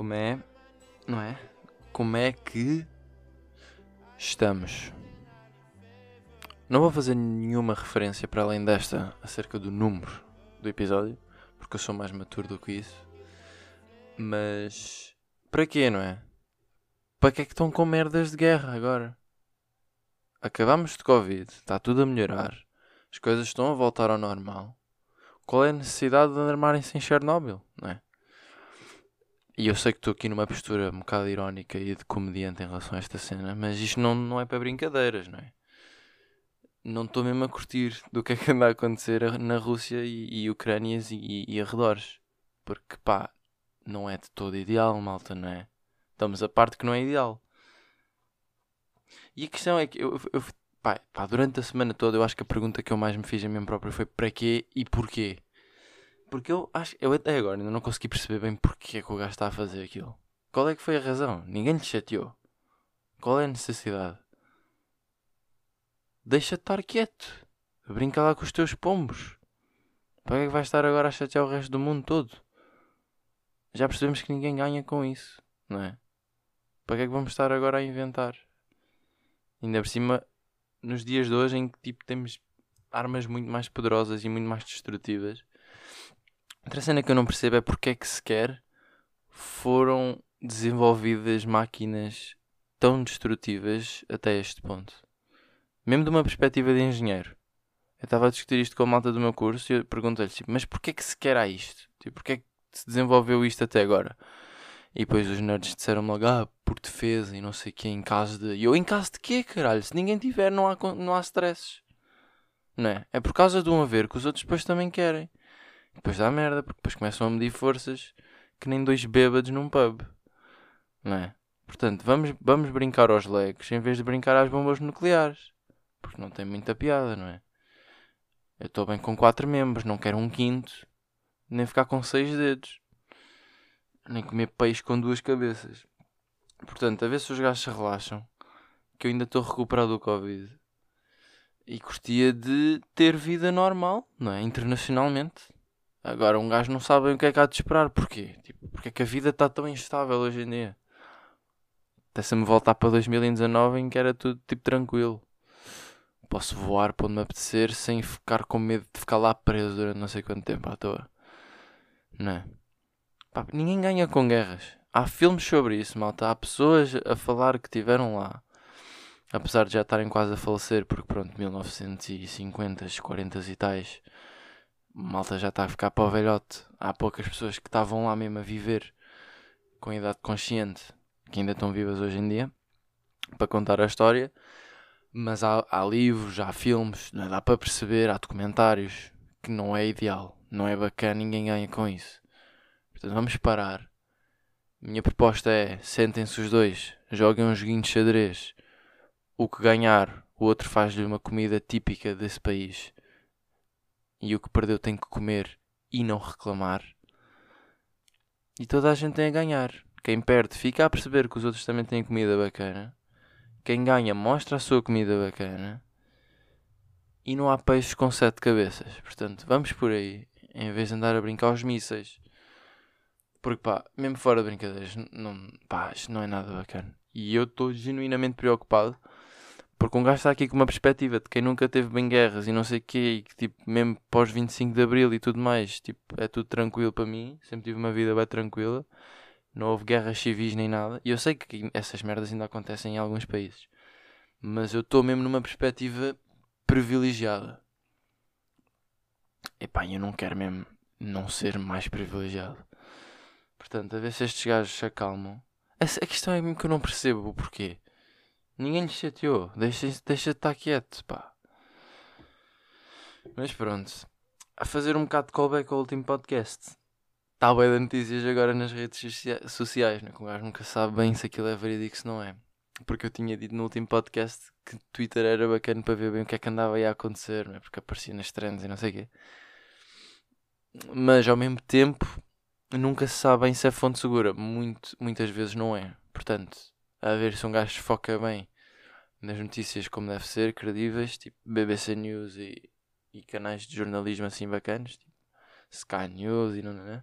como é, não é? Como é que estamos? Não vou fazer nenhuma referência para além desta acerca do número do episódio, porque eu sou mais maturo do que isso. Mas para quê, não é? Para que é que estão com merdas de guerra agora? Acabamos de Covid, está tudo a melhorar, as coisas estão a voltar ao normal. Qual é a necessidade de armarem-se em Chernobyl, não é? E eu sei que estou aqui numa postura um bocado irónica e de comediante em relação a esta cena, mas isto não, não é para brincadeiras, não é? Não estou mesmo a curtir do que é que anda a acontecer na Rússia e, e Ucrânias e, e arredores. Porque pá, não é de todo ideal, malta, não é? Estamos a parte que não é ideal. E a questão é que eu, eu pá, pá, durante a semana toda eu acho que a pergunta que eu mais me fiz a mim próprio foi para quê e porquê. Porque eu acho eu até agora ainda não consegui perceber bem porque é que o gajo está a fazer aquilo. Qual é que foi a razão? Ninguém lhe chateou. Qual é a necessidade? Deixa de estar quieto. Brinca lá com os teus pombos. Para que é que vais estar agora a chatear o resto do mundo todo? Já percebemos que ninguém ganha com isso, não é? Para que é que vamos estar agora a inventar? Ainda por cima, nos dias de hoje em que tipo, temos armas muito mais poderosas e muito mais destrutivas. Outra cena que eu não percebo é porque é que sequer foram desenvolvidas máquinas tão destrutivas até este ponto. Mesmo de uma perspectiva de engenheiro. Eu estava a discutir isto com a malta do meu curso e eu perguntei-lhe, tipo, mas porquê que sequer há isto? Tipo, porquê que se desenvolveu isto até agora? E depois os nerds disseram logo, ah, por defesa e não sei o que, em caso de. E eu, em caso de quê, caralho? Se ninguém tiver, não há, não há stresses. Não é? É por causa de um haver que os outros depois também querem. Depois dá merda, porque depois começam a medir forças que nem dois bêbados num pub. Não é? Portanto, vamos, vamos brincar aos legos em vez de brincar às bombas nucleares. Porque não tem muita piada, não é? Eu estou bem com quatro membros, não quero um quinto, nem ficar com seis dedos nem comer peixe com duas cabeças. Portanto, a ver se os gajos se relaxam, que eu ainda estou recuperado do Covid. E curtia de ter vida normal, não é? Internacionalmente. Agora um gajo não sabe o que é que há de esperar. Porquê? Tipo, porque é que a vida está tão instável hoje em dia? Até se me voltar para 2019 em que era tudo tipo tranquilo. Posso voar para onde me apetecer sem ficar com medo de ficar lá preso durante não sei quanto tempo à toa. Não é? Pá, ninguém ganha com guerras. Há filmes sobre isso, malta. Há pessoas a falar que tiveram lá. Apesar de já estarem quase a falecer, porque pronto, 1950, 40 e tais, malta já está a ficar para o velhote. Há poucas pessoas que estavam lá mesmo a viver com idade consciente, que ainda estão vivas hoje em dia, para contar a história. Mas há, há livros, há filmes, não é? dá para perceber, há documentários que não é ideal, não é bacana, ninguém ganha com isso. Portanto, vamos parar. Minha proposta é: sentem-se os dois, joguem um joguinho de xadrez. O que ganhar, o outro faz-lhe uma comida típica desse país. E o que perdeu tem que comer e não reclamar. E toda a gente tem a ganhar. Quem perde fica a perceber que os outros também têm comida bacana. Quem ganha mostra a sua comida bacana. E não há peixes com sete cabeças. Portanto, vamos por aí. Em vez de andar a brincar aos mísseis. Porque pá, mesmo fora de brincadeiras, não, pá, isto não é nada bacana. E eu estou genuinamente preocupado porque um gajo está aqui com uma perspectiva de quem nunca teve bem guerras e não sei o quê, e que tipo, mesmo pós 25 de Abril e tudo mais, tipo, é tudo tranquilo para mim. Sempre tive uma vida bem tranquila. Não houve guerras civis nem nada. E eu sei que essas merdas ainda acontecem em alguns países. Mas eu estou mesmo numa perspectiva privilegiada. Epá, eu não quero mesmo não ser mais privilegiado. Portanto, a ver se estes gajos se acalmam. A questão é mesmo que eu não percebo o porquê. Ninguém lhe chateou. Deixa, deixa de estar quieto, pá. Mas pronto. A fazer um bocado de callback ao último podcast. Está bem de notícias agora nas redes sociais, né? Que o gajo nunca sabe bem se aquilo é verídico se não é. Porque eu tinha dito no último podcast que Twitter era bacana para ver bem o que é que andava aí a acontecer, né? Porque aparecia nas trends e não sei o quê. Mas ao mesmo tempo nunca se sabe bem se é fonte segura. Muito, muitas vezes não é. Portanto, a ver se um gajo foca bem nas notícias como deve ser, credíveis, tipo BBC News e, e canais de jornalismo assim bacanas, tipo Sky News e não, não, não.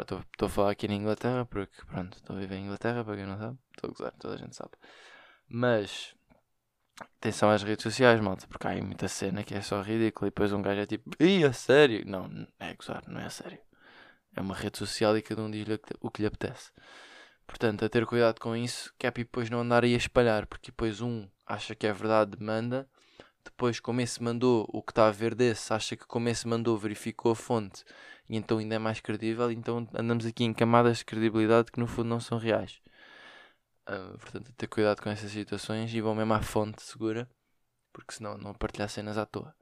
Estou a falar aqui na Inglaterra porque, pronto, estou a viver em Inglaterra, para quem não sabe. Estou a gozar, toda a gente sabe. Mas, atenção às redes sociais, malta, porque há aí muita cena que é só ridícula e depois um gajo é tipo, ih, a sério? Não, é gozar, não é a sério. É uma rede social e cada um diz o que lhe apetece. Portanto, a ter cuidado com isso, que é para depois não andar aí a espalhar, porque depois um acha que é verdade, manda, depois como esse mandou o que está a ver desse, acha que como esse mandou verificou a fonte e então ainda é mais credível, então andamos aqui em camadas de credibilidade que no fundo não são reais. Uh, portanto, ter cuidado com essas situações e vão mesmo à fonte segura, porque senão não partilhar cenas à toa.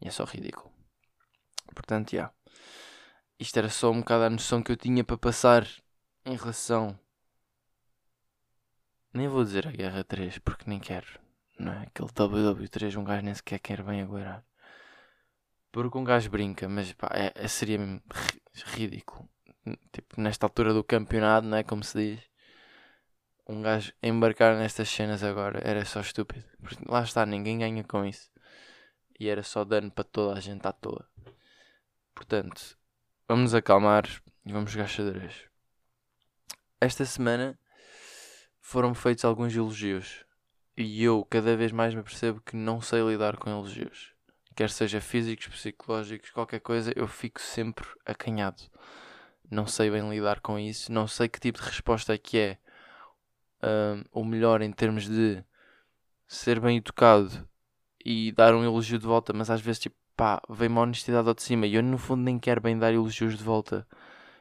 E é só ridículo. Portanto, já. Yeah. Isto era só um bocado a noção que eu tinha para passar em relação nem vou dizer a Guerra 3 porque nem quero. Não é? Aquele WW3 um gajo nem sequer quer bem aguardar. Porque um gajo brinca, mas pá, é, é, seria ridículo. Tipo, nesta altura do campeonato, não é? Como se diz. Um gajo embarcar nestas cenas agora era só estúpido. Porque lá está, ninguém ganha com isso. E era só dano para toda a gente à toa. Portanto, vamos acalmar e vamos jogar xadrez. Esta semana foram feitos alguns elogios e eu cada vez mais me percebo que não sei lidar com elogios. Quer seja físicos, psicológicos, qualquer coisa, eu fico sempre acanhado. Não sei bem lidar com isso, não sei que tipo de resposta é que é um, o melhor em termos de ser bem educado e dar um elogio de volta, mas às vezes tipo, pá, vem uma honestidade ao de cima e eu no fundo nem quero bem dar elogios de volta,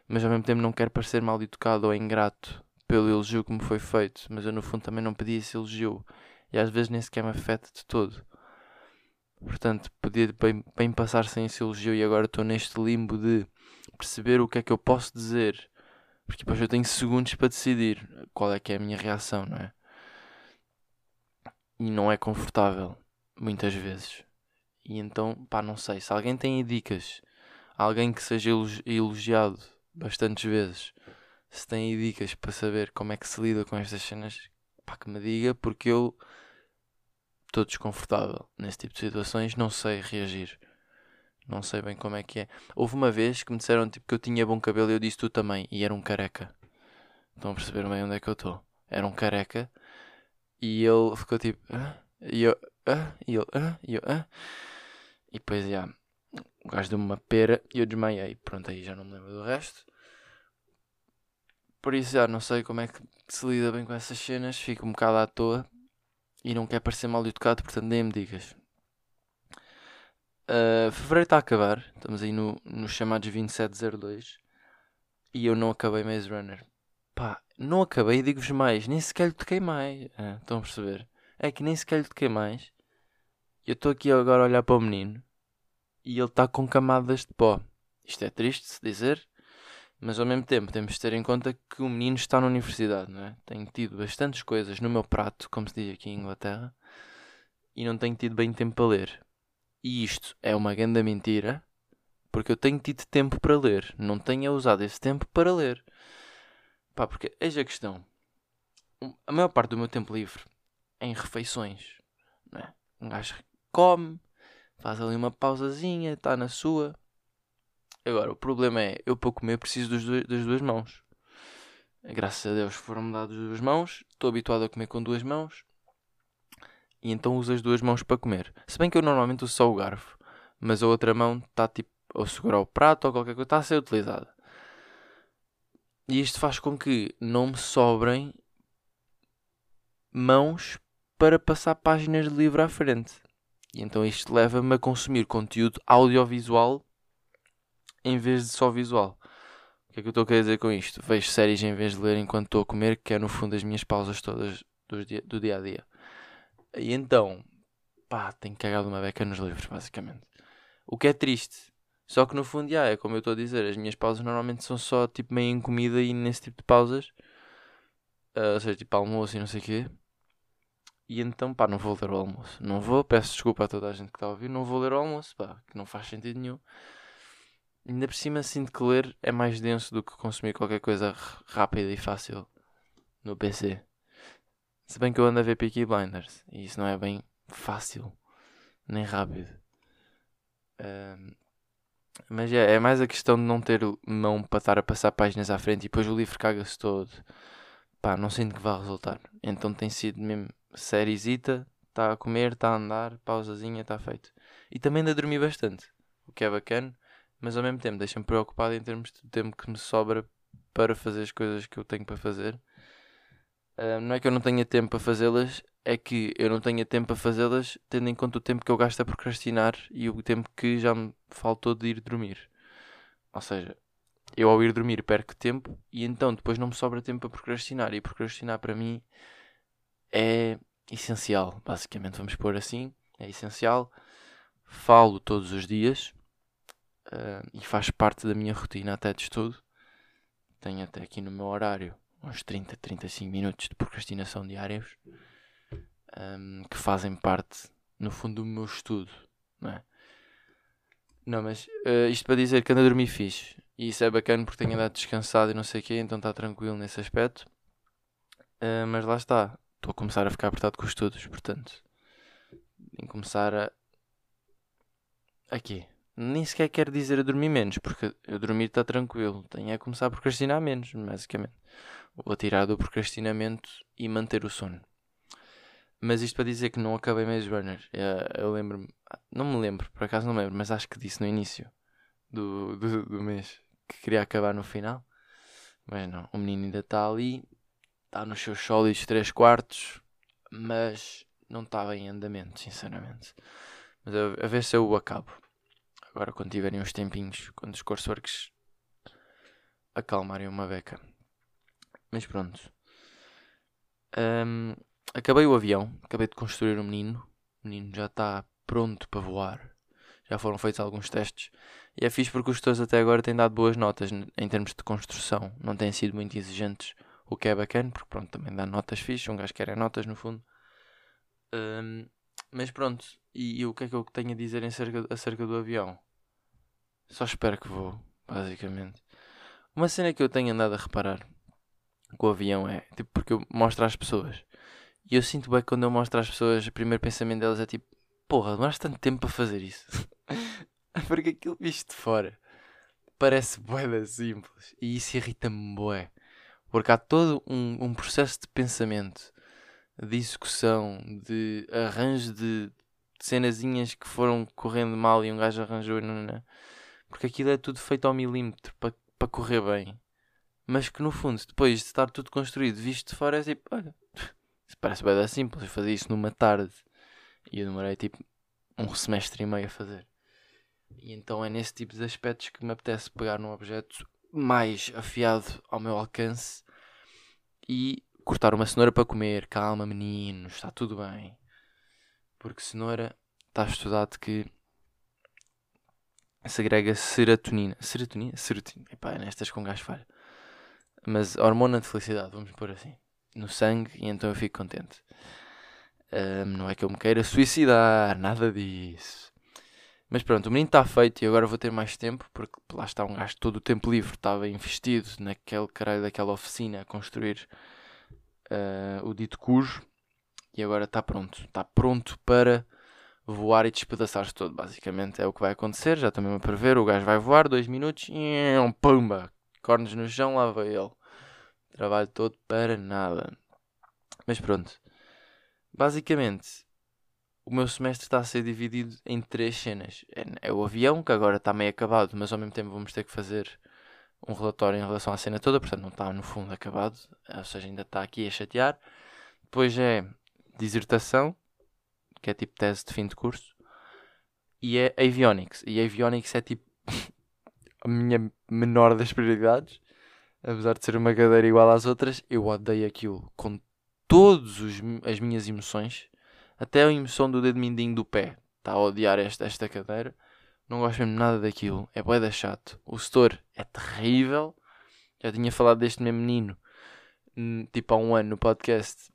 mas ao mesmo tempo não quero parecer mal educado ou ingrato pelo elogio que me foi feito, mas eu no fundo também não pedi esse elogio e às vezes nem sequer me afeta de todo. Portanto, podia bem, bem passar sem esse elogio e agora estou neste limbo de perceber o que é que eu posso dizer, porque depois eu tenho segundos para decidir qual é que é a minha reação, não é? E não é confortável, muitas vezes. E então, pá, não sei. Se alguém tem dicas, alguém que seja elogiado bastantes vezes se tem dicas para saber como é que se lida com estas cenas, pá, que me diga, porque eu estou desconfortável nesse tipo de situações, não sei reagir. Não sei bem como é que é. Houve uma vez que me disseram tipo, que eu tinha bom cabelo e eu disse tu também, e era um careca. Estão a perceber bem onde é que eu estou? Era um careca e ele ficou tipo, ah? e eu, ah? e ele, ah? e eu, ah? e depois, já, o gajo deu-me uma pera e eu desmaiei. Pronto, aí já não me lembro do resto. Por isso já não sei como é que se lida bem com essas cenas, fico um bocado à toa e não quer parecer mal educado, portanto nem me digas. Uh, Fevereiro está a acabar, estamos aí no, no chamados 2702 e eu não acabei Maze Runner. Pá, não acabei digo-vos mais, nem sequer lhe toquei mais. Ah, estão a perceber? É que nem sequer lhe toquei mais. Eu estou aqui agora a olhar para o menino e ele está com camadas de pó. Isto é triste de se dizer, mas ao mesmo tempo temos de ter em conta que o menino está na universidade, não é? Tenho tido bastantes coisas no meu prato, como se diz aqui em Inglaterra, e não tenho tido bem tempo para ler. E isto é uma grande mentira, porque eu tenho tido tempo para ler, não tenho usado esse tempo para ler. Pá, porque eis a questão. A maior parte do meu tempo livre é em refeições, não é? Um gajo come, faz ali uma pausazinha, está na sua, Agora, o problema é, eu para comer preciso dois, das duas mãos. Graças a Deus foram-me dadas duas mãos, estou habituado a comer com duas mãos e então uso as duas mãos para comer. Se bem que eu normalmente uso só o garfo, mas a outra mão está tipo a segurar o prato ou qualquer coisa, está a ser utilizada. E isto faz com que não me sobrem mãos para passar páginas de livro à frente. E então isto leva-me a consumir conteúdo audiovisual em vez de só visual. O que é que eu estou a querer dizer com isto? Vejo séries em vez de ler enquanto estou a comer, que é no fundo as minhas pausas todas do dia, do dia a dia. E então, pá, tenho cagado uma beca nos livros, basicamente. O que é triste. Só que no fundo, já, é como eu estou a dizer, as minhas pausas normalmente são só tipo meio em comida e nesse tipo de pausas. Uh, ou seja, tipo almoço e não sei o quê. E então, pá, não vou ler o almoço. Não vou, peço desculpa a toda a gente que está a ouvir, não vou ler o almoço, pá, que não faz sentido nenhum. Ainda por cima sinto que ler é mais denso do que consumir qualquer coisa rápida e fácil no PC. Se bem que eu ando a ver Peaky Blinders e isso não é bem fácil nem rápido. Um, Mas é, é mais a questão de não ter mão para estar a passar páginas à frente e depois o livro caga-se todo. Pá, não sinto que vá resultar. Então tem sido mesmo sériezita, está a comer, está a andar, pausazinha, está feito. E também ainda dormi bastante, o que é bacana, mas ao mesmo tempo deixa-me preocupado em termos de tempo que me sobra para fazer as coisas que eu tenho para fazer. Uh, não é que eu não tenha tempo para fazê-las, é que eu não tenha tempo para fazê-las tendo em conta o tempo que eu gasto a procrastinar e o tempo que já me faltou de ir dormir. Ou seja, eu ao ir dormir perco tempo e então depois não me sobra tempo para procrastinar. E procrastinar para mim é essencial, basicamente, vamos pôr assim, é essencial. Falo todos os dias uh, e faz parte da minha rotina até de estudo. Tenho até aqui no meu horário uns 30, 35 minutos de procrastinação diários um, que fazem parte, no fundo, do meu estudo, não é? Não, mas uh, isto para dizer que ando a dormir fixe. E isso é bacana porque tenho andado descansado e não sei o quê, então está tranquilo nesse aspecto. Uh, mas lá está, estou a começar a ficar apertado com os estudos, portanto, em começar a. Aqui. Nem sequer quero dizer a dormir menos, porque eu dormir está tranquilo. Tenho a começar a procrastinar menos, basicamente. Vou tirar do procrastinamento e manter o sono. Mas isto para dizer que não acabei Maze Runner. Eu, eu lembro-me, não me lembro, por acaso não me lembro, mas acho que disse no início do, do, do mês que queria acabar no final. Mas não, o menino ainda está ali, está nos seus sólidos 3 quartos, mas não estava em andamento, sinceramente. Mas a, a, ver se eu o acabo. Agora, quando tiverem uns tempinhos, quando os courseworks acalmarem uma beca. Mas pronto. Um, acabei o avião, acabei de construir o menino. O menino já está pronto para voar. Já foram feitos alguns testes. E é fixe porque os tutores até agora têm dado boas notas em termos de construção. Não têm sido muito exigentes, o que é bacana, porque pronto, também dá notas fixes. Um gajo quer é notas no fundo. Um, mas pronto, e, e, o que é que eu tenho a dizer acerca, acerca do avião? Só espero que vou, basicamente. Uma cena que eu tenho andado a reparar com o avião é, tipo, porque eu mostro às pessoas e eu sinto bem que quando eu mostro às pessoas, o primeiro pensamento delas é tipo: Porra, demoraste tanto tempo para fazer isso. Porque aquilo visto de fora parece boeda simples. E isso irrita-me bué. Porque há todo um, um processo de pensamento, de execução, de arranjo de cenazinhas que foram correndo mal e um gajo arranjou. Não, Porque aquilo é tudo feito ao milímetro para pa correr bem. Mas que no fundo, depois de estar tudo construído, visto de fora, é tipo: Olha parece bem simples. Eu fazia isso numa tarde e eu demorei tipo um semestre e meio a fazer. E então é nesse tipo de aspectos que me apetece pegar num objeto mais afiado ao meu alcance e cortar uma cenoura para comer. Calma, meninos, está tudo bem. Porque cenoura está estudado que segrega serotonina. Serotonina? Serotonina. Epá, nestas com gás falha. Mas hormona de felicidade, vamos pôr assim no sangue e então eu fico contente. Um, não é que eu me queira suicidar, nada disso. Mas pronto, o menino está feito e agora vou ter mais tempo, porque lá está um gajo todo o tempo livre, estava investido naquele caralho daquela oficina a construir uh, o dito cujo e agora está pronto. Está pronto para voar e despedaçar-se todo, basicamente é o que vai acontecer, já estou mesmo a prever, o gajo vai voar, dois minutos, e um pumba, cornos no chão, lá vai ele. Trabalho todo para nada. Mas pronto. Basicamente, o meu semestre está a ser dividido em três cenas. É, é o avião, que agora está meio acabado, mas ao mesmo tempo vamos ter que fazer um relatório em relação à cena toda, portanto não está no fundo acabado, ou seja, ainda está aqui a chatear. Depois é dissertação, que é tipo tese de fim de curso, e é avionics. E avionics é tipo a minha menor das prioridades apesar de ser uma cadeira igual às outras, eu odeio aquilo com todas as minhas emoções, até a emoção do dedo mindinho do pé. Está a odiar esta, esta cadeira. Não gosto mesmo nada daquilo. É boeda chato. O setor é terrível. Já tinha falado deste meu menino, hum, tipo há um ano no podcast.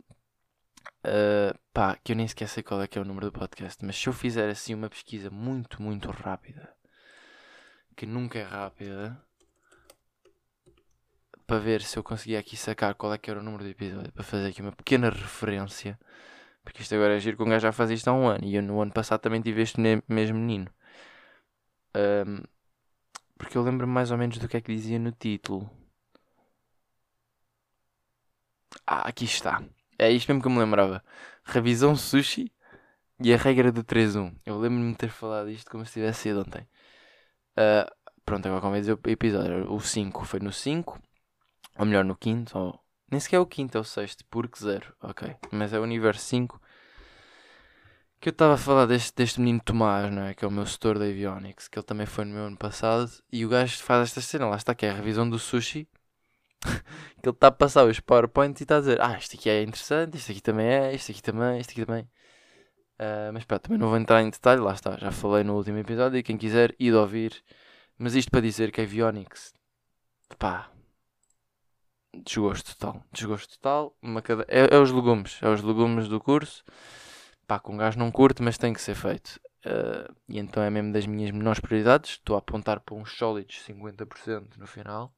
Uh, pá, que eu nem sequer sei qual é que é o número do podcast, mas se eu fizer assim uma pesquisa muito, muito rápida, que nunca é rápida, para ver se eu conseguia aqui sacar qual é que era o número do episódio, para fazer aqui uma pequena referência. Porque isto agora é giro que um gajo já faz isto há um ano. E eu no ano passado também tive este mesmo menino. Um, Porque eu lembro mais ou menos do que é que dizia no título. Ah, aqui está. É isto mesmo que eu me lembrava. Revisão sushi e a regra do 3-1. Eu lembro-me de ter falado isto como se tivesse sido ontem. Uh, pronto, agora como é dizer o episódio. O 5 foi no 5. Ou melhor, no quinto. Ou... Nem sequer é o quinto, é o sexto. Porque 0. Ok. Mas é o universo 5. Que eu estava a falar deste, deste menino Tomás, não é? Que é o meu setor da Avionics. Que ele também foi no meu ano passado. E o gajo faz esta cena. Lá está, que é a revisão do sushi que ele está a passar os PowerPoints e está a dizer: Ah, isto aqui é interessante, isto aqui também é, isto aqui também, isto aqui também. Uh, mas pá, também não vou entrar em detalhe, lá está, já falei no último episódio e quem quiser, ir ouvir. Mas isto para dizer que a Avionics, pá, desgosto total, desgosto total. Uma cada... é, é, os legumes, é os legumes do curso. Pá, com um gajo não curto, mas tem que ser feito. Uh, e então é mesmo das minhas menores prioridades. Estou a apontar para uns sólidos 50% no final.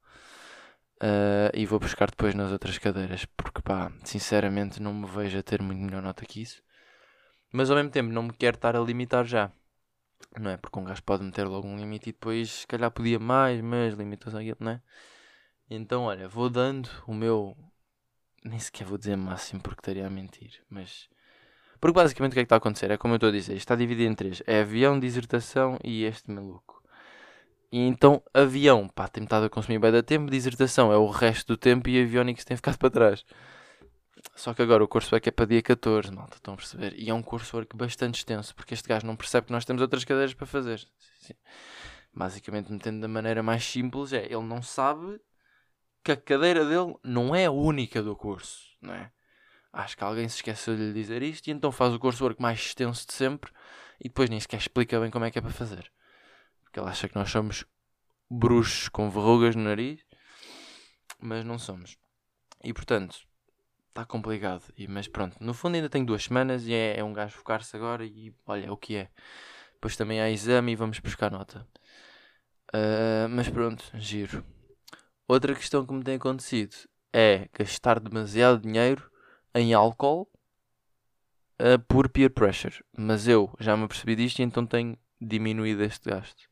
Uh, e vou buscar depois nas outras cadeiras, porque pá, sinceramente não me vejo a ter muito melhor nota que isso. Mas ao mesmo tempo não me quero estar a limitar já, não é? Porque um gajo pode meter logo um limite e depois se calhar podia mais, mas limitação aquilo, não é? Então olha, vou dando o meu. Nem sequer vou dizer máximo porque estaria a mentir, mas. Porque basicamente o que é que está a acontecer? É como eu estou a dizer, está dividido em três: é avião, dissertação e este maluco. E então, avião, pá, tem estado a consumir bem da tempo, dissertação é o resto do tempo e aviónicos tem ficado para trás. Só que agora o curso é que é para dia 14, malta, estão a perceber? E é um curso bastante extenso, porque este gajo não percebe que nós temos outras cadeiras para fazer. Basicamente, metendo da maneira mais simples, é ele não sabe que a cadeira dele não é a única do curso, não é? Acho que alguém se esqueceu de lhe dizer isto e então faz o curso work mais extenso de sempre e depois nem sequer explica bem como é que é para fazer. Porque ele acha que nós somos bruxos com verrugas no nariz, mas não somos. E portanto, está complicado. E, mas pronto, no fundo ainda tenho duas semanas e é, é um gajo focar-se agora e olha, é o que é. Depois também há exame e vamos buscar nota. Uh, mas pronto, giro. Outra questão que me tem acontecido é gastar demasiado dinheiro em álcool uh, por peer pressure. Mas eu já me apercebi disto e então tenho diminuído este gasto.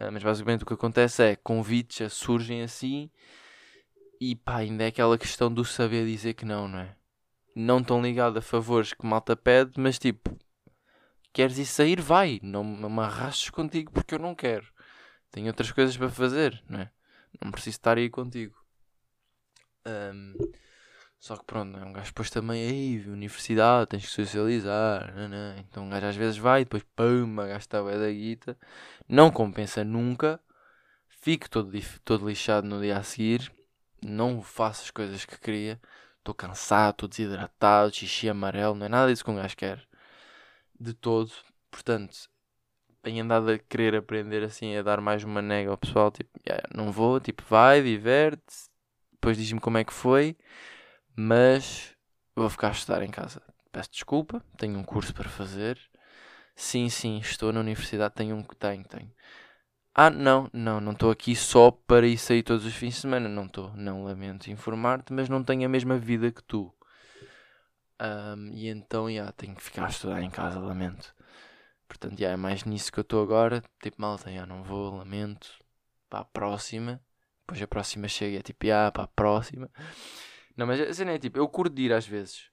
Uh, mas basicamente o que acontece é convites surgem assim e pá, ainda é aquela questão do saber dizer que não, não é? Não tão ligado a favores que malta pede, mas tipo, queres ir sair, vai, não me arrastes contigo porque eu não quero. Tenho outras coisas para fazer, não é? Não preciso estar aí contigo. Um, só que pronto, é? Um gajo depois também, aí, universidade, tens que socializar, não, não. então um gajo às vezes vai, depois pum, gasta a da guita, não compensa nunca, fico todo, todo lixado no dia a seguir, não faço as coisas que queria, estou cansado, estou desidratado, xixi amarelo, não é nada disso que um gajo quer, de todo, portanto, tenho andado a querer aprender assim, a dar mais uma nega ao pessoal, tipo, yeah, não vou, tipo, vai, diverte, depois diz-me como é que foi mas vou ficar a estudar em casa. Peço desculpa, tenho um curso para fazer. Sim, sim, estou na universidade, tenho um que tenho, tenho. Ah, não, não, não estou aqui só para ir sair todos os fins de semana, não estou, não lamento informar-te, mas não tenho a mesma vida que tu. Um, e então, já, yeah, tenho que ficar a estudar em casa, lamento. Portanto, yeah, é mais nisso que eu estou agora, tipo, malta, já, não vou, lamento, para a próxima. Depois a próxima chega e é tipo, já, para a próxima. Não, mas a cena é tipo, eu curto de ir às vezes.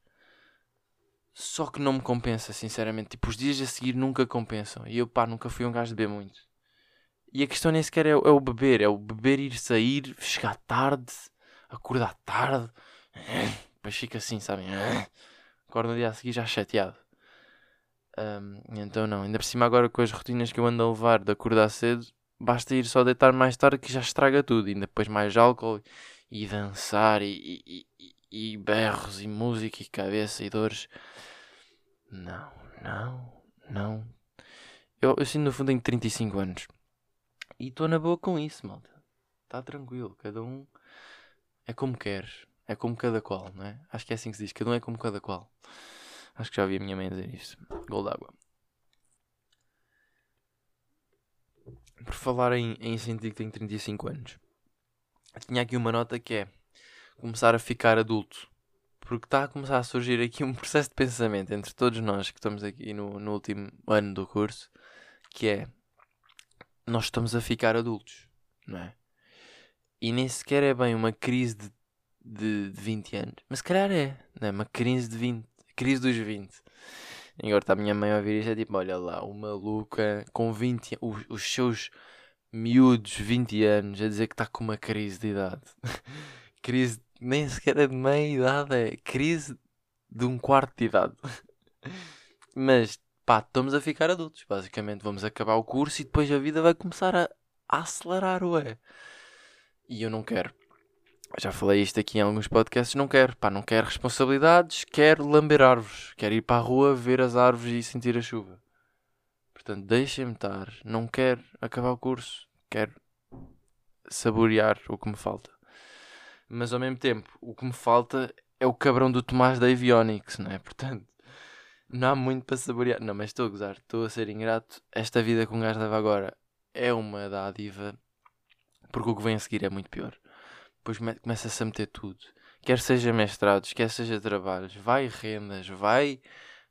Só que não me compensa, sinceramente. Tipo, os dias a seguir nunca compensam. E eu, pá, nunca fui um gajo de beber muito. E a questão nem sequer é, é o beber. É o beber, ir sair, chegar tarde, acordar tarde. Depois fica assim, sabem? Acordo no dia a seguir já chateado. Um, então não, ainda por cima agora com as rotinas que eu ando a levar de acordar cedo, basta ir só deitar mais tarde que já estraga tudo. E depois mais álcool e dançar e, e, e, berros e música e cabeça e dores. Não, não, não. Eu, eu sinto no fundo tenho 35 anos e estou na boa com isso, malta. Está tranquilo, cada um é como quer, é como cada qual, não é? Acho que é assim que se diz, cada um é como cada qual. Acho que já ouvi a minha mãe dizer isto. Gol d'água. Por falar em, em sentir que tenho 35 anos, tinha aqui uma nota que é começar a ficar adulto. Porque está a começar a surgir aqui um processo de pensamento entre todos nós que estamos aqui no, no último ano do curso, que é nós estamos a ficar adultos. não é? E nem sequer é bem uma crise de, de, de 20 anos. Mas se calhar é, não é? Uma crise de 20. Crise dos 20. E agora está a minha mãe a ouvir isto é tipo, olha lá, o maluca com 20 os, os seus miúdos 20 anos a dizer que está com uma crise de idade. crise nem sequer é de meia idade, é crise de um quarto de idade. Mas pá, estamos a ficar adultos. Basicamente, vamos acabar o curso e depois a vida vai começar a, acelerar, ué. E eu não quero. Já falei isto aqui em alguns podcasts. Não quero, pá, não quero responsabilidades. Quero lamber árvores. Quero ir para a rua, ver as árvores e sentir a chuva. Portanto, deixem-me estar. Não quero acabar o curso. Quero saborear o que me falta. Mas ao mesmo tempo, o que me falta é o cabrão do Tomás da Avionics, não é? Portanto, não há muito para saborear. Não, mas estou a gozar, estou a ser ingrato. Esta vida com um gajo leva agora é uma dádiva, porque o que vem a seguir é muito pior. Depois começa-se a meter tudo. Quer seja mestrados, quer seja trabalhos, vai rendas, vai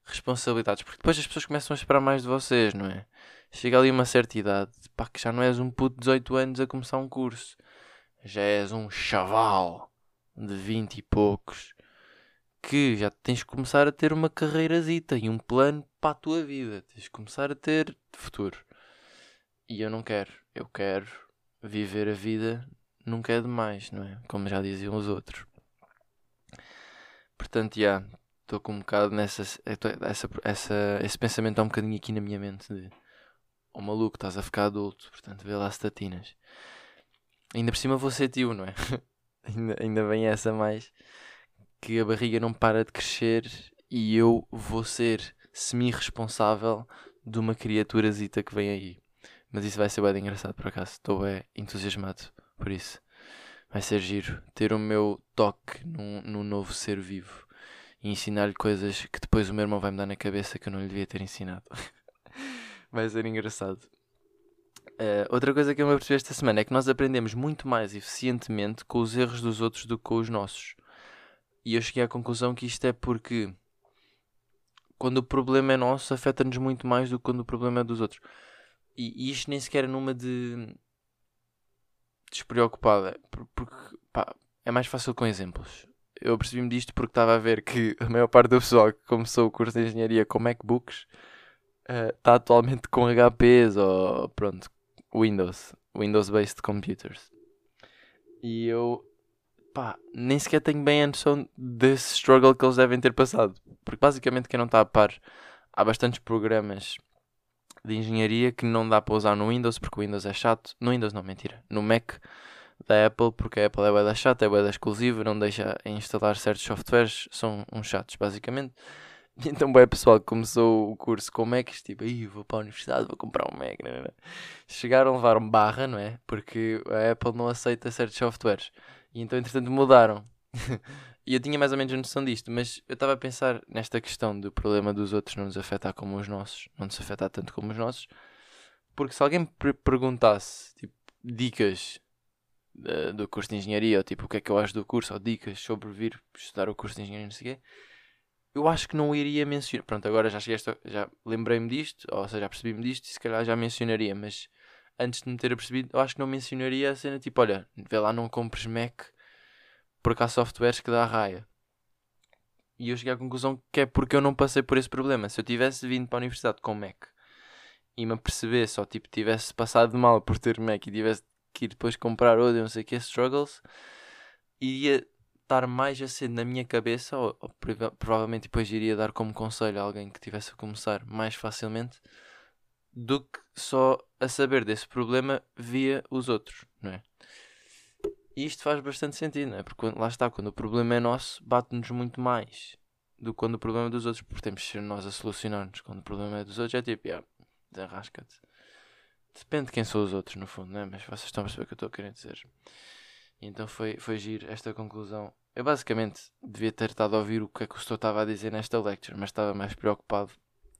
responsabilidades, porque depois as pessoas começam a esperar mais de vocês, não é? Chega ali uma certa idade, pá, que já não és um puto de 18 anos a começar um curso, já és um chaval de 20 e poucos que já tens que começar a ter uma carreirazita e um plano para a tua vida. Tens que começar a ter futuro. E eu não quero. Eu quero viver a vida nunca é demais, não é? Como já diziam os outros. Portanto, já, estou com um bocado nessa. Essa, essa, esse pensamento está um bocadinho aqui na minha mente de. Oh maluco, estás a ficar adulto, portanto vê lá as tatinas. Ainda por cima vou ser tio, não é? ainda, ainda vem essa mais que a barriga não para de crescer e eu vou ser semi-responsável de uma criaturazita que vem aí. Mas isso vai ser bem engraçado por acaso. Estou bem entusiasmado por isso. Vai ser giro ter o meu toque num, num novo ser vivo e ensinar-lhe coisas que depois o meu irmão vai me dar na cabeça que eu não lhe devia ter ensinado. vai ser engraçado. Uh, outra coisa que eu me apercebi esta semana é que nós aprendemos muito mais eficientemente com os erros dos outros do que com os nossos. E eu cheguei à conclusão que isto é porque quando o problema é nosso, afeta-nos muito mais do que quando o problema é dos outros. E, e isto nem sequer é numa de despreocupada, porque pá, é mais fácil com exemplos. Eu percebi-me disto porque estava a ver que a maior parte do pessoal que começou o curso de engenharia com MacBooks está uh, atualmente com HPs ou pronto, Windows, Windows-based computers. E eu pá, nem sequer tenho bem a noção desse struggle que eles devem ter passado. Porque basicamente quem não está a par, há bastantes programas de engenharia que não dá para usar no Windows porque o Windows é chato. No Windows não, mentira. No Mac da Apple, porque a Apple é bué da chata, é bué da exclusiva, não deixa instalar certos softwares, são uns chatos basicamente. E então bué pessoal que começou o curso com Macs, tipo, aí vou para a universidade, vou comprar um Mac, não, não, não. chegaram a levar um barra, não é? Porque a Apple não aceita certos softwares. E então, entretanto, mudaram. e eu tinha mais ou menos a noção disto, mas eu estava a pensar nesta questão do problema dos outros não nos afetar como os nossos, não nos afetar tanto como os nossos, porque se alguém me perguntasse tipo, dicas uh, do curso de engenharia, ou tipo o que é que eu acho do curso, ou dicas sobre vir estudar o curso de engenharia, não sei o quê, eu acho que não iria mencionar. Pronto, agora já cheguei esta, já lembrei-me disto, ou seja, já percebi-me disto, e se calhar já mencionaria, mas antes de me ter apercebido, eu acho que não mencionaria a cena tipo, olha, vê lá, não compres Mac porque há softwares que dá raia. E eu cheguei à conclusão que é porque eu não passei por esse problema. Se eu tivesse vindo para a universidade com Mac e me apercebesse, ou tipo, tivesse passado mal por ter Mac e tivesse que ir depois comprar outro, não sei o que, struggles, iria estar mais acendo na minha cabeça, ou, ou provavelmente depois iria dar como conselho a alguém que tivesse a começar mais facilmente do que só a saber desse problema via os outros, não é? E isto faz bastante sentido, não é? Porque lá está, quando o problema é nosso, bate-nos muito mais do que quando o problema é dos outros, porque temos de ser nós a solucionar-nos. Quando o problema é dos outros, é tipo, yeah, desenrasca-te. Depende de quem são os outros, no fundo, não é? Mas vocês estão a perceber o que eu estou a querer dizer. E então foi, foi giro esta conclusão. Eu basicamente devia ter estado a ouvir o que é que o senhor estava a dizer nesta lecture, mas estava mais preocupado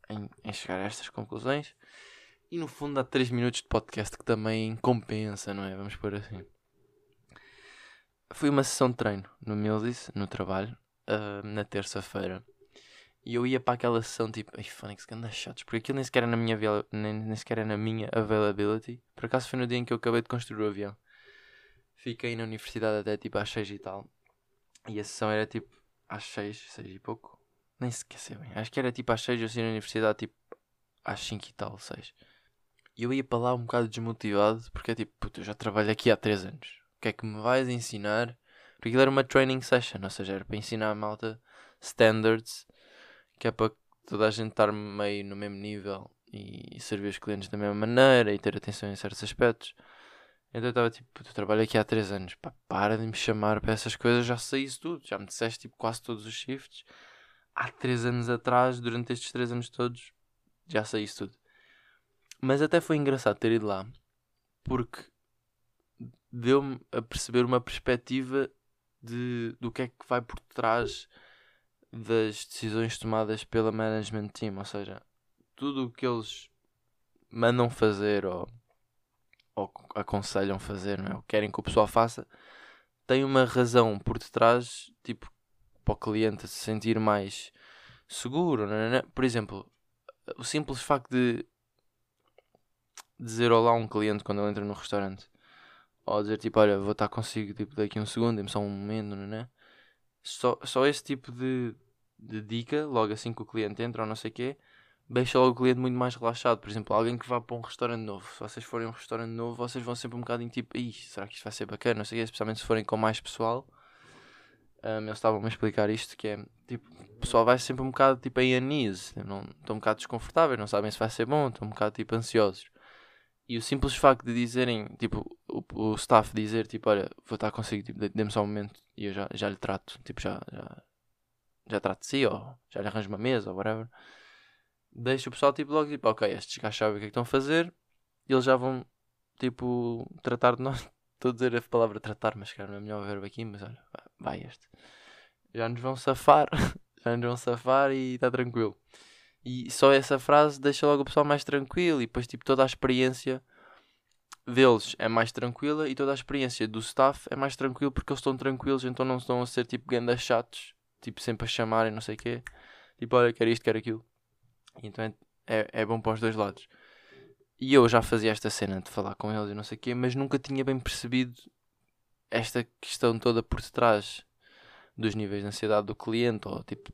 em, em chegar a estas conclusões. E no fundo há 3 minutos de podcast que também compensa, não é? Vamos por assim. Foi uma sessão de treino no Millis, no trabalho, uh, na terça-feira. E eu ia para aquela sessão tipo, ai Phonics, que anda chatos, porque aquilo nem sequer, era na minha nem, nem sequer era na minha availability. Por acaso foi no dia em que eu acabei de construir o avião. fiquei na universidade até tipo às 6 e tal. E a sessão era tipo às 6, 6 e pouco. Nem se esqueci bem. Acho que era tipo às 6 eu saí na universidade tipo às 5 e tal, 6. E eu ia para lá um bocado desmotivado porque é tipo, puto, eu já trabalho aqui há 3 anos. O que é que me vais ensinar? Porque aquilo era uma training session, ou seja, era para ensinar a malta standards, que é para toda a gente estar meio no mesmo nível e servir os clientes da mesma maneira e ter atenção em certos aspectos. Então eu estava tipo, eu trabalho aqui há 3 anos, pá, para de me chamar para essas coisas, já sei isso tudo, já me disseste tipo quase todos os shifts. Há 3 anos atrás, durante estes 3 anos todos, já sei isso tudo. Mas até foi engraçado ter ido lá, porque deu-me a perceber uma perspectiva de, do que é que vai por trás das decisões tomadas pela management team, ou seja, tudo o que eles mandam fazer ou, ou aconselham fazer, não é? ou querem que o pessoal faça, tem uma razão por detrás, tipo, para o cliente se sentir mais seguro, não é? Por exemplo, o simples facto de dizer olá a um cliente quando ele entra no restaurante, ou dizer tipo, olha, vou estar consigo tipo, daqui a um segundo, dê-me só um momento, não é? Só, só esse tipo de, de dica, logo assim que o cliente entra ou não sei o quê, deixa logo o cliente muito mais relaxado. Por exemplo, alguém que vá para um restaurante novo. Se vocês forem a um restaurante novo, vocês vão sempre um bocadinho tipo, será que isto vai ser bacana? Não sei o quê, especialmente se forem com mais pessoal. Um, eles estavam a explicar isto, que é, tipo, o pessoal vai sempre um bocado, tipo, em anise. Estão um bocado desconfortáveis, não sabem se vai ser bom, estão um bocado, tipo, ansiosos. E o simples facto de dizerem, tipo, o, o staff dizer, tipo, olha, vou estar consigo, tipo, dê-me só um momento e eu já, já lhe trato, tipo, já, já, já trato de si, ou já lhe arranjo uma mesa, ou whatever. Deixa o pessoal, tipo, logo, tipo, ok, estes gajos sabem o que é que estão a fazer, e eles já vão, tipo, tratar de nós. Estou a dizer a palavra tratar, mas cara, não é melhor verbo aqui, mas olha, vai este. Já nos vão safar, já nos vão safar e está tranquilo. E só essa frase deixa logo o pessoal mais tranquilo e depois tipo toda a experiência deles é mais tranquila e toda a experiência do staff é mais tranquilo porque eles estão tranquilos, então não estão a ser tipo grandes chatos, tipo sempre a chamarem, não sei o quê. Tipo, olha, quero isto, quero aquilo. Então é, é, é bom para os dois lados. E eu já fazia esta cena de falar com eles e não sei o quê, mas nunca tinha bem percebido esta questão toda por detrás dos níveis de ansiedade do cliente, ou tipo,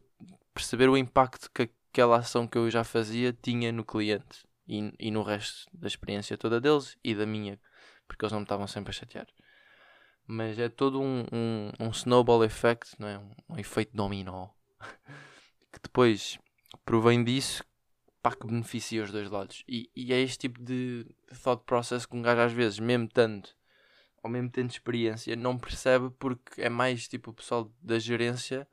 perceber o impacto que aquela ação que eu já fazia tinha no cliente e, e no resto da experiência toda deles e da minha, porque eles não me estavam sempre a chatear. Mas é todo um, um, um snowball effect, não é? um, efeito dominó, que depois provém disso pá, que beneficia os dois lados. E, e é este tipo de thought process que um gajo às vezes, mesmo tanto, ao mesmo tendo experiência, não percebe porque é mais tipo o pessoal da gerência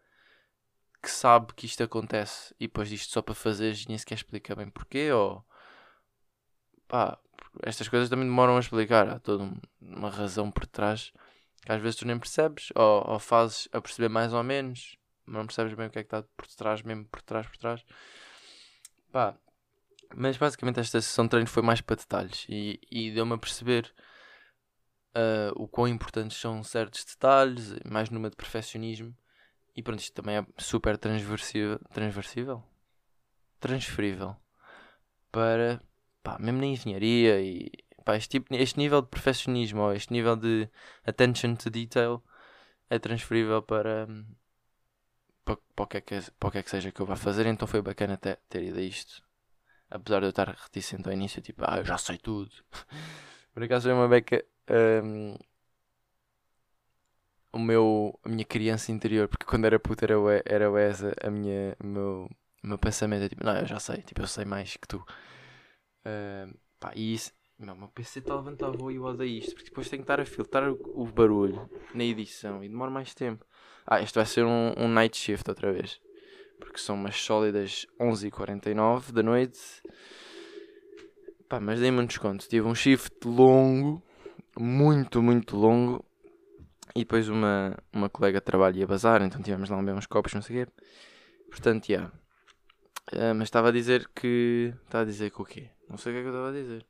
que sabe que isto acontece e depois isto só para fazer nem sequer explica bem porquê ou pá, estas coisas também demoram a explicar, há toda uma razão por trás que às vezes tu nem percebes ou, ou fazes a perceber mais ou menos, mas não percebes bem o que é que está por trás, mesmo por trás, por trás. Pá, mas basicamente esta sessão de treino foi mais para detalhes e, e deu-me a perceber uh, o quão importantes são certos detalhes, mais numa de perfeccionismo e pronto, isto também é super transversível. Transversível? Transferível. Para. Pá, mesmo na engenharia e. Pá, este, tipo, este nível de perfeccionismo ou este nível de attention to detail é transferível para. Para, para, o, que é que, para o que é que seja que eu vá fazer. Então foi bacana até ter ido a isto. Apesar de eu estar reticente ao início, tipo, ah, eu já sei tudo. Por acaso foi uma beca. Um, o meu, a minha criança interior, porque quando era puta era, era Eza, a minha, o meu, meu pensamento é tipo, não, eu já sei, tipo, eu sei mais que tu. Pá, e isso, não, meu PC está voo e eu odeio isto, porque depois tenho que estar a filtrar o, o, barulho na edição e demora mais tempo. Ah, isto vai ser um, um night shift outra vez, porque são umas sólidas 11h49 da noite. Pá, mas dei-me um desconto, tive um shift longo, muito, muito longo e depois uma, uma colega de trabalho ia bazar, então tivemos lá uns copos, não sei o quê. Portanto, já. Yeah. Uh, mas estava a dizer que. Estava a dizer que o quê? Não sei o que é que eu estava a dizer.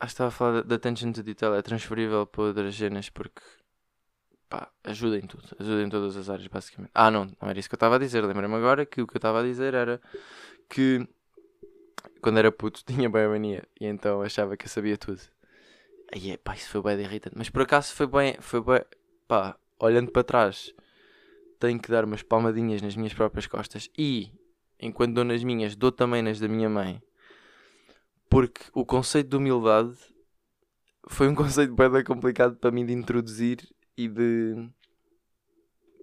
Acho que estava a falar da attention to detail. É transferível para outras cenas porque. Pá, ajuda em tudo. Ajuda em todas as áreas, basicamente. Ah, não, não era isso que eu estava a dizer. Lembrei-me agora que o que eu estava a dizer era que. Quando era puto tinha bem a mania e então achava que eu sabia tudo. Aí é, pá, isso foi bem irritante. Mas por acaso foi bem, foi bem, pá, olhando para trás, tenho que dar umas palmadinhas nas minhas próprias costas e, enquanto dou nas minhas, dou também nas da minha mãe. Porque o conceito de humildade foi um conceito bem complicado para mim de introduzir e de,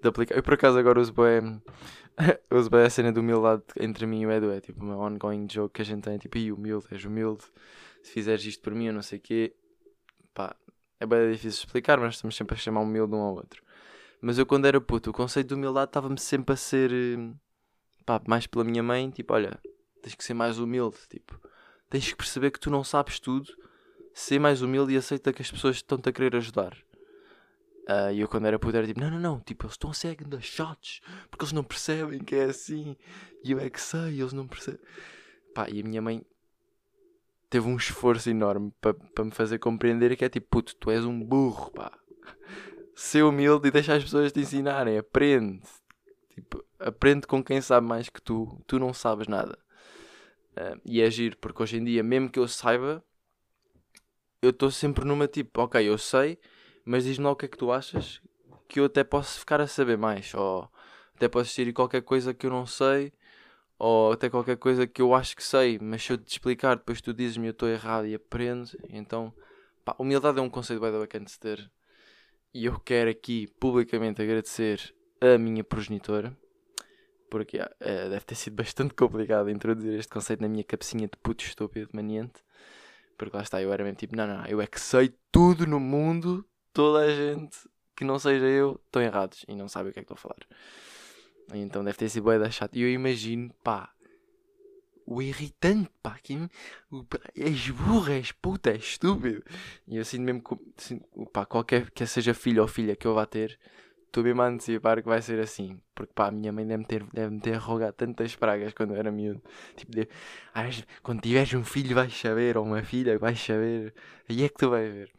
de aplicar. Eu por acaso agora uso bem, uso bem a cena de humildade entre mim e o Edu. É tipo uma ongoing joke que a gente tem, tipo, e humilde, és humilde. Se fizeres isto por mim, eu não sei o quê. Pá, é bem difícil explicar, mas estamos sempre a chamar humilde um ao outro. Mas eu quando era puto, o conceito de humildade estava-me sempre a ser pá, mais pela minha mãe, tipo, olha, tens que ser mais humilde, tipo, tens que perceber que tu não sabes tudo, ser mais humilde e aceita que as pessoas estão-te a querer ajudar. Uh, e eu quando era puto era tipo, não, não, não, tipo, eles estão a ser shots, porque eles não percebem que é assim, e eu é que sei, eles não percebem. Pá, e a minha mãe teve um esforço enorme para pa me fazer compreender que é tipo, puto, tu és um burro, pá ser humilde e deixar as pessoas te ensinarem. Aprende. Tipo, aprende com quem sabe mais que tu. Tu não sabes nada. Uh, e é porque hoje em dia, mesmo que eu saiba, eu estou sempre numa tipo, ok, eu sei, mas diz-me lá o que é que tu achas, que eu até posso ficar a saber mais. Ou até posso existir qualquer coisa que eu não sei, ou até qualquer coisa que eu acho que sei, mas se eu te explicar, depois tu dizes-me eu estou errado e aprendo. Então, pá, humildade é um conceito bem bacana de se ter. E eu quero aqui publicamente agradecer a minha progenitora, porque uh, deve ter sido bastante complicado introduzir este conceito na minha cabecinha de puto estúpido, maniente. Porque lá está, eu era mesmo tipo, não, não, eu é que sei tudo no mundo, toda a gente que não seja eu, estão errados e não sabe o que é que estou a falar. Então deve ter sido bem da chato. E eu imagino, pá, o irritante, pá, que, o, és puta, és estúpido. E eu sinto mesmo que, sinto, pá, qualquer que seja filho ou filha que eu vá ter, estou mesmo a antecipar que vai ser assim. Porque, pá, a minha mãe deve-me ter, deve ter rogado tantas pragas quando eu era miúdo. Tipo, de, ah, quando tiveres um filho vais saber, ou uma filha vais saber, aí é que tu vais ver.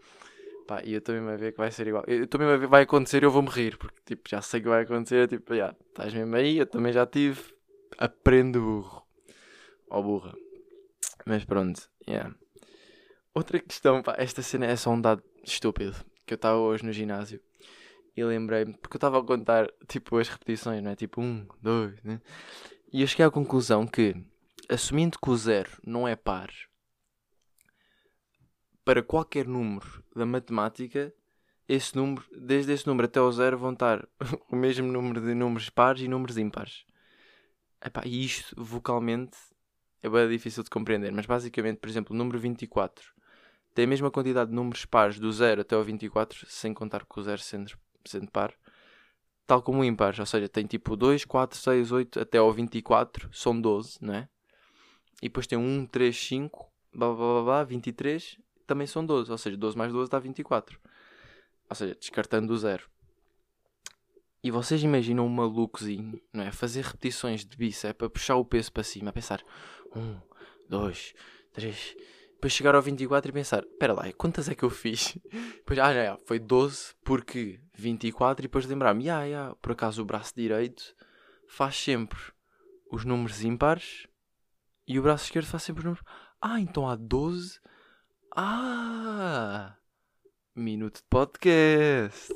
Pá, e eu estou mesmo a ver que vai ser igual. Eu estou mesmo a ver que vai acontecer e eu vou morrer. Porque, tipo, já sei que vai acontecer. Tipo, já, estás mesmo aí, eu também já tive. Aprendo burro ou burra. Mas pronto, yeah. Outra questão, pá, esta cena é só um dado estúpido. Que eu estava hoje no ginásio e lembrei-me, porque eu estava a contar tipo as repetições, não é? Tipo um, dois, né? E eu cheguei à conclusão que, assumindo que o zero não é par, para qualquer número da matemática, esse número, desde esse número até o zero, vão estar o mesmo número de números pares e números ímpares. E isto vocalmente é bem difícil de compreender, mas basicamente, por exemplo, o número 24 tem a mesma quantidade de números pares do 0 até ao 24, sem contar com o 0 sendo, sendo par, tal como ímpares, ou seja, tem tipo 2, 4, 6, 8 até ao 24, são 12, não é? E depois tem 1, 3, 5, blá blá blá, blá 23, também são 12, ou seja, 12 mais 12 dá 24. Ou seja, descartando o zero. E vocês imaginam um malucozinho, não é? Fazer repetições de bíceps é para puxar o peso para cima, a pensar 1, 2, 3, para chegar ao 24 e pensar: espera lá, quantas é que eu fiz? Depois, ah, não, foi 12, porque 24, e depois lembrar-me: ah, yeah, por acaso o braço direito faz sempre os números ímpares e o braço esquerdo faz sempre os números. Ah, então há 12. Ah! Minuto de podcast!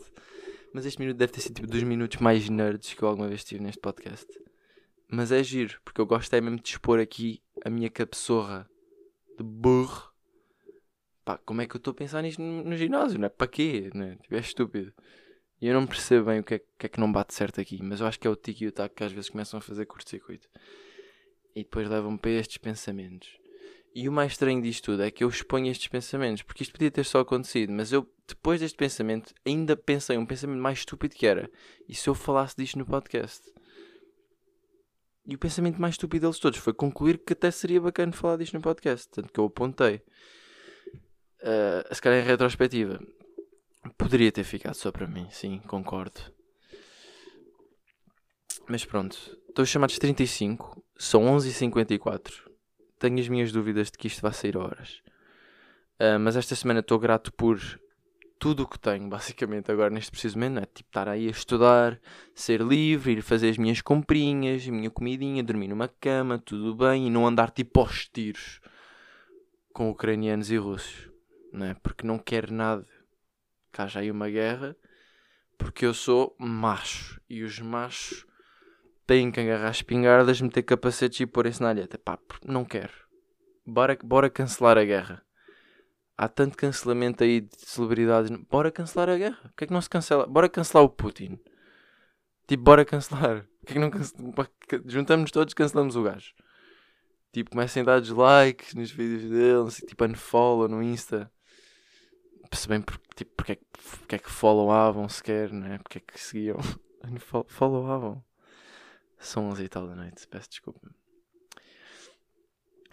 Mas este minuto deve ter sido tipo dos minutos mais nerds que eu alguma vez tive neste podcast. Mas é giro, porque eu gosto é mesmo de expor aqui a minha cabeçorra de burro. Pá, como é que eu estou a pensar nisto no, no, ginásio, não é? Para quê? Não é? Tipo, é estúpido. E eu não percebo bem o que é, que é, que não bate certo aqui, mas eu acho que é o tique e o tac que às vezes começam a fazer curto-circuito. E depois levam-me para estes pensamentos. E o mais estranho disto tudo é que eu exponho estes pensamentos, porque isto podia ter só acontecido, mas eu, depois deste pensamento, ainda pensei um pensamento mais estúpido que era. E se eu falasse disto no podcast? E o pensamento mais estúpido deles todos foi concluir que até seria bacana falar disto no podcast. Tanto que eu apontei. Uh, se calhar em retrospectiva. Poderia ter ficado só para mim, sim, concordo. Mas pronto, estou chamados 35, são 11h54. Tenho as minhas dúvidas de que isto vai sair horas. Uh, mas esta semana estou grato por tudo o que tenho, basicamente, agora neste preciso momento, é tipo estar aí a estudar, ser livre, ir fazer as minhas comprinhas, a minha comidinha, dormir numa cama, tudo bem, e não andar tipo aos tiros com ucranianos e russos. não é? Porque não quero nada que haja aí uma guerra, porque eu sou macho e os machos têm que agarrar espingardas, meter capacetes e pôr-se na alheta. Pá, não quero. Bora, bora cancelar a guerra. Há tanto cancelamento aí de celebridades. Bora cancelar a guerra. Por que é que não se cancela? Bora cancelar o Putin. Tipo, bora cancelar. Que é que não cancelamos? Juntamos todos cancelamos o gajo. Tipo, comecem a dar dislikes nos vídeos dele, assim, tipo, unfollow no Insta. Percebem por, tipo, porque, é que, porque é que followavam sequer, não é? Porque é que seguiam. followavam. São 11 e tal da noite, peço desculpa.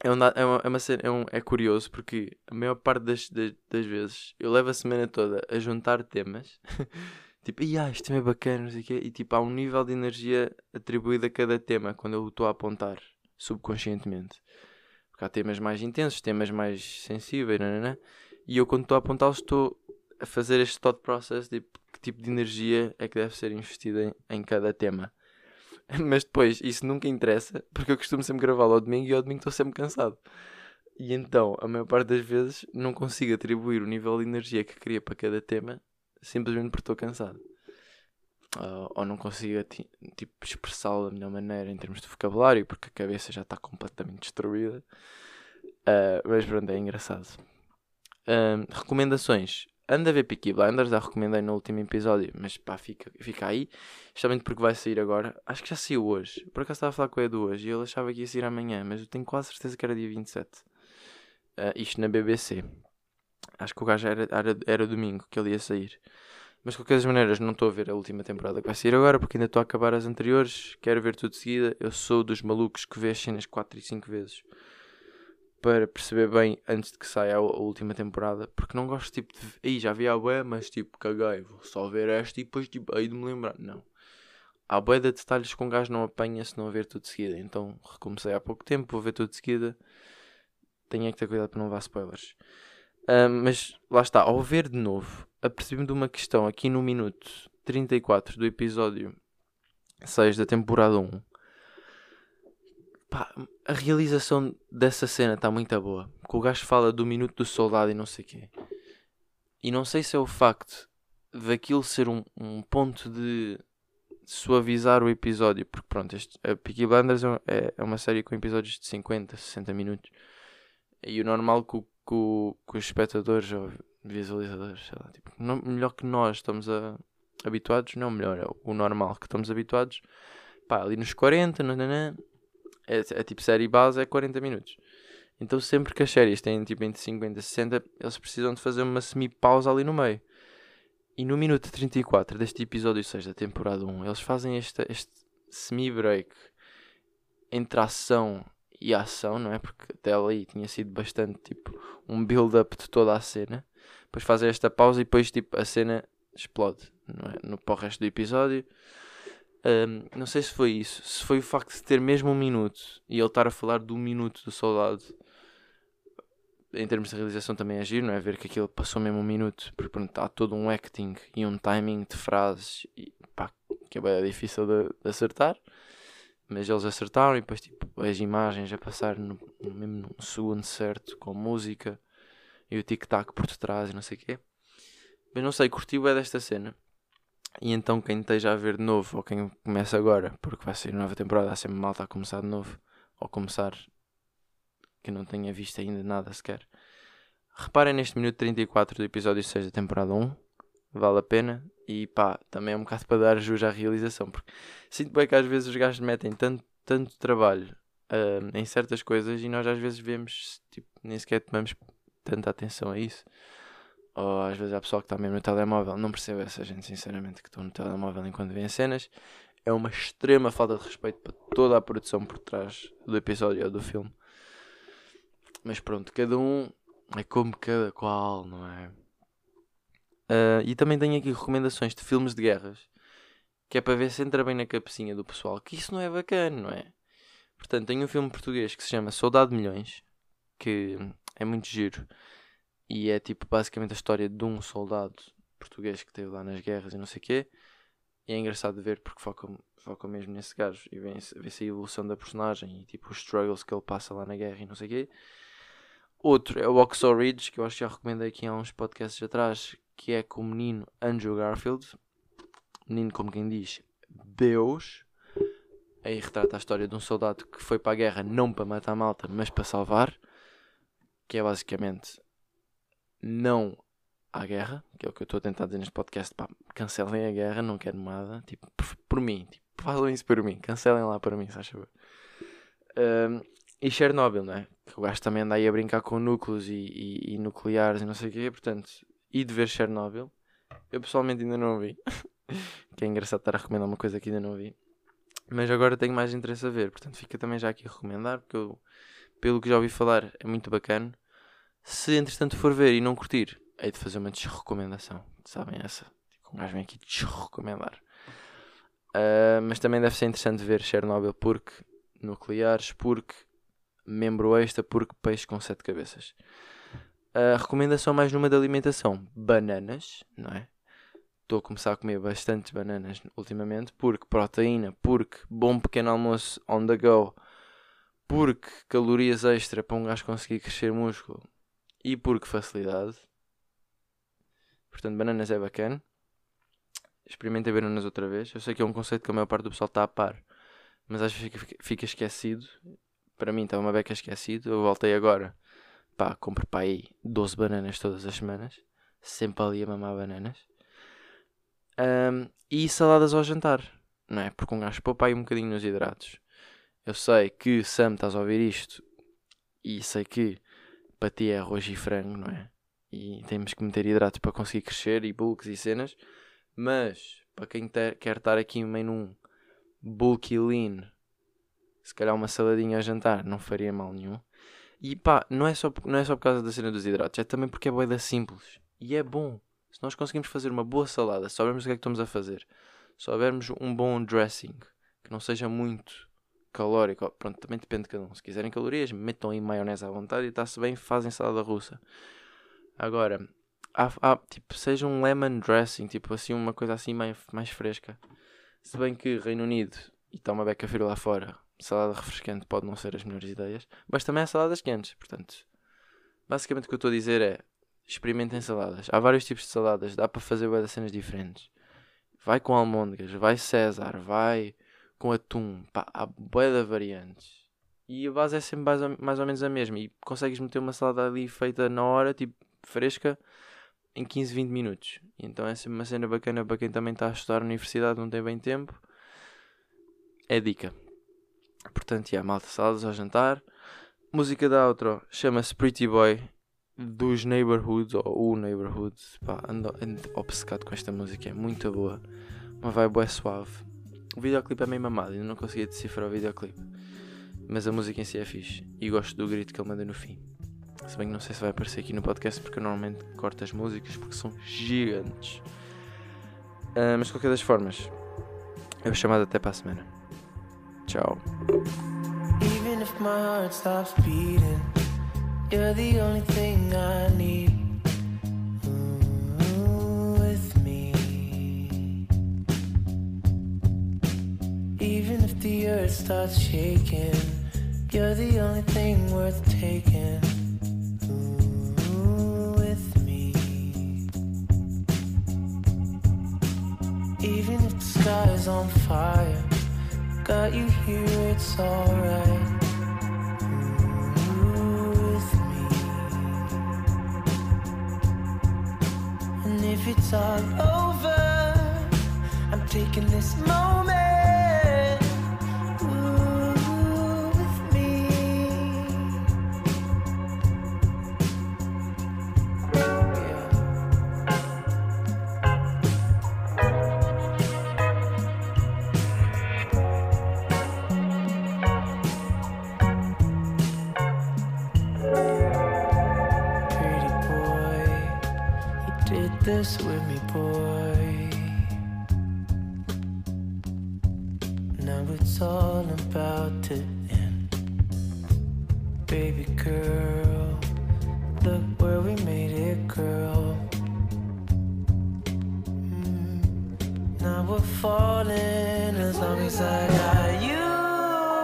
É, um, é, uma, é, uma, é, um, é curioso porque a maior parte das, das, das, vezes eu levo a semana toda a juntar temas. tipo, ah, este tema é bacana, não sei o quê. E tipo, há um nível de energia atribuído a cada tema quando eu estou a apontar subconscientemente. Porque há temas mais intensos, temas mais sensíveis, e eu quando estou a apontá-los estou a fazer este thought process de que tipo de energia é que deve ser investida em, em cada tema. Mas depois, isso nunca interessa, porque eu costumo sempre gravá-lo ao domingo e ao domingo estou sempre cansado. E então, a maior parte das vezes, não consigo atribuir o nível de energia que queria para cada tema, simplesmente porque estou cansado. Uh, ou não consigo tipo, expressá-lo da melhor maneira em termos de vocabulário, porque a cabeça já está completamente destruída. Uh, mas pronto, é engraçado. Uh, recomendações. Anda a ver Peaky Blinders, já recomendei no último episódio, mas pá, fica, fica aí. Justamente porque vai sair agora. Acho que já saiu hoje. Por acaso estava a falar com o Edu hoje e ele achava que ia sair amanhã, mas eu tenho quase certeza que era dia 27. Uh, isto na BBC. Acho que o gajo era, era, era domingo que ele ia sair. Mas de qualquer maneira, não estou a ver a última temporada que vai sair agora, porque ainda estou a acabar as anteriores. Quero ver tudo de seguida. Eu sou dos malucos que vê as cenas 4 e 5 vezes para perceber bem antes de que saia a, última temporada. Porque não gosto tipo de. Aí já vi a bué, mas tipo, caguei, vou só ver esta e depois tipo, aí de me lembrar. Não. Há bué de detalhes um gajo não apanha se não ver tudo de seguida. Então recomecei há pouco tempo, vou ver tudo de seguida. Tenho é que ter cuidado para não levar spoilers. Mas lá está, ao ver de novo, apercebi-me de uma questão aqui no minuto 34 do episódio 6 da temporada 1. Pá, a realização dessa cena está muito boa. Que o gajo fala do minuto do soldado e não sei o quê. E não sei se é o facto daquilo ser um, um ponto de suavizar o episódio. Porque pronto, este, a Peaky Blinders é, é uma série com episódios de 50, 60 minutos. E o normal que, que, que os espectadores ou visualizadores, sei lá, tipo, não, melhor que nós estamos a, habituados, não melhor, é o normal que estamos habituados, pá, ali nos 40, nananã, é, é tipo série base é 40 minutos. Então sempre que as séries têm tipo entre 50 e 60, eles precisam de fazer uma semi-pausa ali no meio. E no minuto 34 deste episódio 6 da temporada 1, eles fazem este, este semi-break entre ação e ação, não é? Porque até ali tinha sido bastante tipo um build-up de toda a cena depois fazem esta pausa e depois tipo, a cena explode não é? no, para o resto do episódio. Um, não sei se foi isso, se foi o facto de ter mesmo um minuto e ele estar a falar do minuto do soldado em termos de realização também é não é? Ver que aquilo passou mesmo um minuto, porque pronto, há todo um acting e um timing de frases e, pá, que é bem difícil de, de, acertar, mas eles acertaram e depois tipo, as imagens a passar no, mesmo no segundo certo com música e o tic-tac por detrás e não sei o quê. Mas não sei, curtiu é desta cena. E então quem esteja a ver de novo, ou quem começa agora, porque vai ser nova temporada, há sempre malta a começar de novo, ou começar que não tenha visto ainda nada sequer. Reparem neste minuto 34 do episódio 6 da temporada 1, vale a pena. E pá, também é um bocado para dar jus à realização, porque sinto bem que às vezes os gajos metem tanto, tanto trabalho uh, em certas coisas e nós às vezes vemos, tipo, nem sequer tomamos tanta atenção a isso. Ou às vezes há pessoal que está mesmo no telemóvel. Não percebo essa gente, sinceramente, que estão no telemóvel enquanto vêem cenas. É uma extrema falta de respeito para toda a produção por trás do episódio ou do filme. Mas pronto, cada um é como cada qual, não é? Uh, e também tenho aqui recomendações de filmes de guerras que é para ver se entra bem na cabecinha do pessoal. Que isso não é bacana, não é? Portanto, tenho um filme português que se chama Soldado Milhões que é muito giro. E é tipo basicamente a história de um soldado português que esteve lá nas guerras e não sei o quê. E é engraçado de ver porque foca, mesmo nesse gajo e vê-se vê a evolução da personagem e tipo os struggles que ele passa lá na guerra e não sei o quê. Outro é o Oxo Ridge, que eu acho que já recomendei aqui há uns podcasts atrás, que é com o menino Andrew Garfield. Menino, como quem diz, Deus. Aí retrata a história de um soldado que foi para a guerra não para matar a malta, mas para salvar. Que é basicamente não à guerra, que é o que eu estou a tentar dizer neste podcast. Pá, cancelem a guerra, não quero nada. Tipo, por, por mim, tipo, façam isso por mim, cancelem lá para mim, se achas um, E Chernobyl, né? Que o gajo também anda aí a brincar com núcleos e, e, e nucleares e não sei o quê, portanto, e de ver Chernobyl. Eu pessoalmente ainda não vi. que é engraçado estar a recomendar uma coisa que ainda não vi. Mas agora tenho mais interesse a ver, portanto fica também já aqui a recomendar, porque eu, pelo que já ouvi falar, é muito bacana. Se entretanto for ver e não curtir, hei de fazer uma desrecomendação. Sabem essa? Tipo, um gajo vem aqui desrecomendar. Uh, mas também deve ser interessante ver Chernobyl porque nucleares, porque membro extra, porque peixe com sete cabeças. A recomendação mais numa de alimentação: bananas, não é? Estou a começar a comer bastante bananas ultimamente, porque proteína, porque bom pequeno almoço on the go, porque calorias extra para um gajo conseguir crescer músculo e porque facilidade. Portanto, bananas é bacana. Experimentem bananas outra vez. Eu sei que é um conceito que a maior parte do pessoal está a par, mas que fica, fica esquecido. Para mim estava uma beca esquecido. Eu voltei agora. Pá, compro para aí 12 bananas todas as semanas. Sempre ali a mamar bananas. Um, e saladas ao jantar, não é? Porque um gajo poupa aí um bocadinho nos hidratos. Eu sei que, Sam, estás a ouvir isto e sei que para ti é arroz e frango, não é? E temos que meter hidratos para conseguir crescer e bulks e cenas. Mas, para quem ter, quer estar aqui meio num bulky lean, se calhar uma saladinha a jantar não faria mal nenhum. E pá, não é só, não é só por causa da cena dos hidratos, é também porque é boeda simples. E é bom. Se nós conseguimos fazer uma boa salada, soubermos o que é que estamos a fazer, soubermos um bom dressing, que não seja muito calórico, pronto, também depende de cada um. Se quiserem calorias, metam aí maionese à vontade e está-se bem, fazem salada russa. Agora, há, há, tipo, seja um lemon dressing, tipo assim, uma coisa assim mais, mais fresca. Se bem que Reino Unido, e está uma beca frio lá fora, salada refrescante pode não ser as melhores ideias, mas também há saladas quentes, portanto, basicamente o que eu estou a dizer é experimentem saladas. Há vários tipos de saladas, dá para fazer várias cenas diferentes. Vai com almôndegas, vai César, vai com atum, pá, há boia de variantes. E a base é sempre mais ou, mais ou menos a mesma. E consegues meter uma salada ali feita na hora, tipo fresca, em 15, 20 minutos. E então é sempre uma cena bacana para quem também está a estudar na universidade, não tem bem tempo. É dica. Portanto, yeah, malta, saladas ao jantar. Música da outro chama-se Pretty Boy dos Neighborhoods, ou o Neighborhood, pá, ando, ando obcecado com esta música, é muito boa, uma vibe é suave. O videoclipe é meio mamado, ainda não consegui decifrar o videoclipe, mas a música em si é fixe e gosto do grito que ele manda no fim. Se bem que não sei se vai aparecer aqui no podcast porque eu normalmente corto as músicas porque são gigantes. Uh, mas de qualquer das formas, eu chamado até para a semana. Tchau. Even if my heart stops beating You're the only thing I need. Earth starts shaking, you're the only thing worth taking. With me. Even if the sky is on fire, got you here, it's alright. And if it's all over, I'm taking this moment.